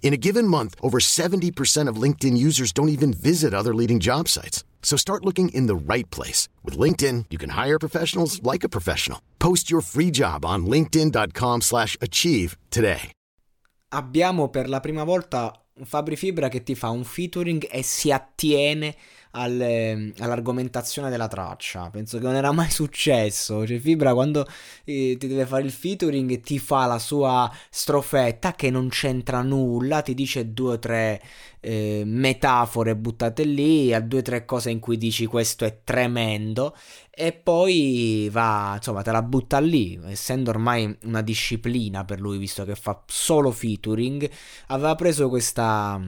In a given month, over 70% of LinkedIn users don't even visit other leading job sites. So start looking in the right place. With LinkedIn, you can hire professionals like a professional. Post your free job on linkedin.com slash achieve today. Abbiamo per la prima volta un Fabri Fibra che ti fa un featuring e si attiene alle, all'argomentazione della traccia. Penso che non era mai successo. Cioè, Fibra quando eh, ti deve fare il featuring ti fa la sua strofetta che non c'entra nulla, ti dice due o tre eh, metafore buttate lì, a due o tre cose in cui dici questo è tremendo e poi va, insomma, te la butta lì, essendo ormai una disciplina per lui, visto che fa solo featuring, aveva preso questa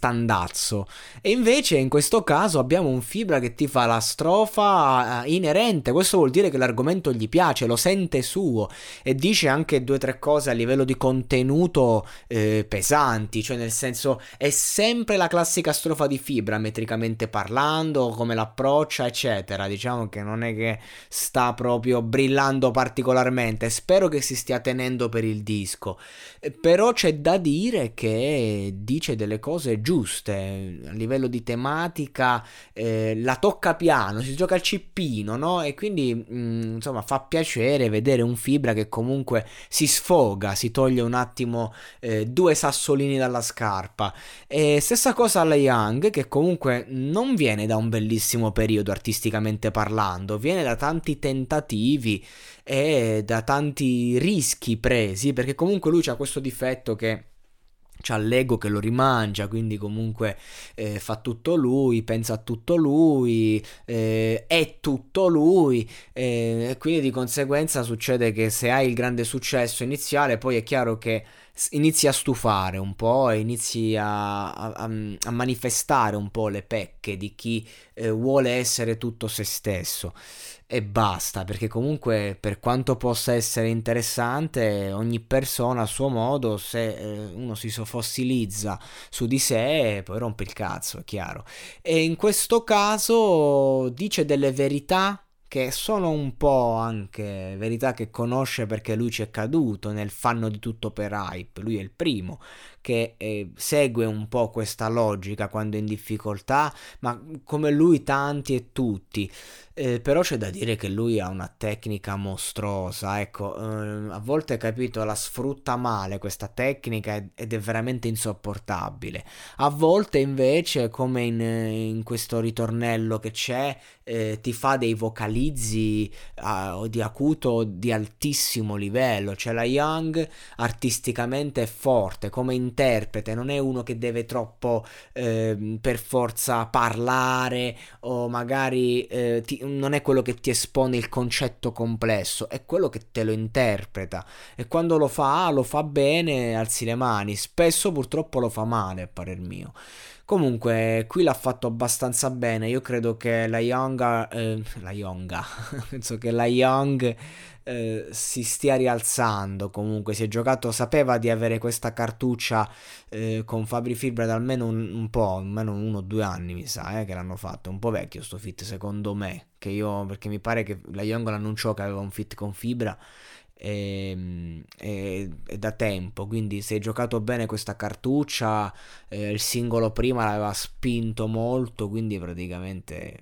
andazzo. E invece in questo caso abbiamo un Fibra che ti fa la strofa eh, inerente, questo vuol dire che l'argomento gli piace, lo sente suo e dice anche due o tre cose a livello di contenuto eh, pesanti, cioè nel senso è sempre la classica strofa di Fibra metricamente parlando, come l'approccia, eccetera. Diciamo che non è che sta proprio brillando particolarmente. Spero che si stia tenendo per il disco. Eh, però c'è da dire che dice delle cose giuste a livello di tematica. Eh, la tocca piano, si gioca al cippino, no? E quindi mh, mm, insomma fa piacere vedere un Fibra che comunque si sfoga, si toglie un attimo eh, due sassolini dalla scarpa. E stessa cosa alla Young, che comunque non viene da un bellissimo periodo artisticamente parlando, viene da tanti tentativi e da tanti rischi presi, perché comunque lui ha questo difetto che c'ha l'ego che lo rimangia, quindi comunque eh, fa tutto lui, pensa a tutto lui, eh, è tutto lui, eh, quindi di conseguenza succede che se hai il grande successo iniziale, poi è chiaro che inizi a stufare un po' e inizi a, a, a manifestare un po' le pecche di chi eh, vuole essere tutto se stesso e basta, perché comunque per quanto possa essere interessante, ogni persona a suo modo, se eh, uno si fossilizza su di sé, poi rompe il cazzo, è chiaro. E in questo caso dice delle verità che sono un po' anche verità che conosce perché lui ci è caduto nel fanno di tutto per hype, lui è il primo che eh, segue un po' questa logica quando è in difficoltà, ma come lui tanti e tutti. Eh, però c'è da dire che lui ha una tecnica mostruosa, ecco, eh, a volte capito la sfrutta male questa tecnica ed è veramente insopportabile. A volte invece, come in, in questo ritornello che c'è, eh, ti fa dei vocalizzi uh, di acuto di altissimo livello, cioè la Young artisticamente è forte come interprete, non è uno che deve troppo eh, per forza parlare o magari eh, ti, non è quello che ti espone il concetto complesso, è quello che te lo interpreta e quando lo fa lo fa bene, alzi le mani, spesso purtroppo lo fa male a parer mio. Comunque, qui l'ha fatto abbastanza bene. Io credo che la Young. Eh, la Young. penso che la Young eh, si stia rialzando. Comunque, si è giocato. Sapeva di avere questa cartuccia eh, con Fabri Fibra da almeno un, un, po', almeno uno o due anni, mi sa, eh, che l'hanno fatto. È un po' vecchio sto fit, secondo me. Che io, perché mi pare che la Young l'annunciò che aveva un fit con Fibra è, ehm, è, è, da tempo quindi se hai giocato bene questa cartuccia eh, il singolo prima l'aveva spinto molto quindi praticamente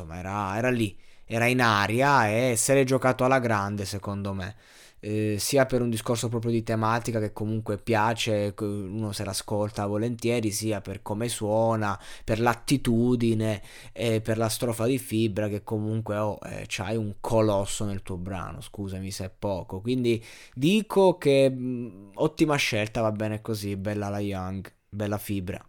insomma era, era lì era in aria e se l'hai giocato alla grande secondo me eh, sia per un discorso proprio di tematica che comunque piace, uno se l'ascolta volentieri, sia per come suona, per l'attitudine e per la strofa di fibra che comunque oh, eh, c'hai un colosso nel tuo brano, scusami se è poco. Quindi dico che mh, ottima scelta, va bene così, bella la Young, bella fibra.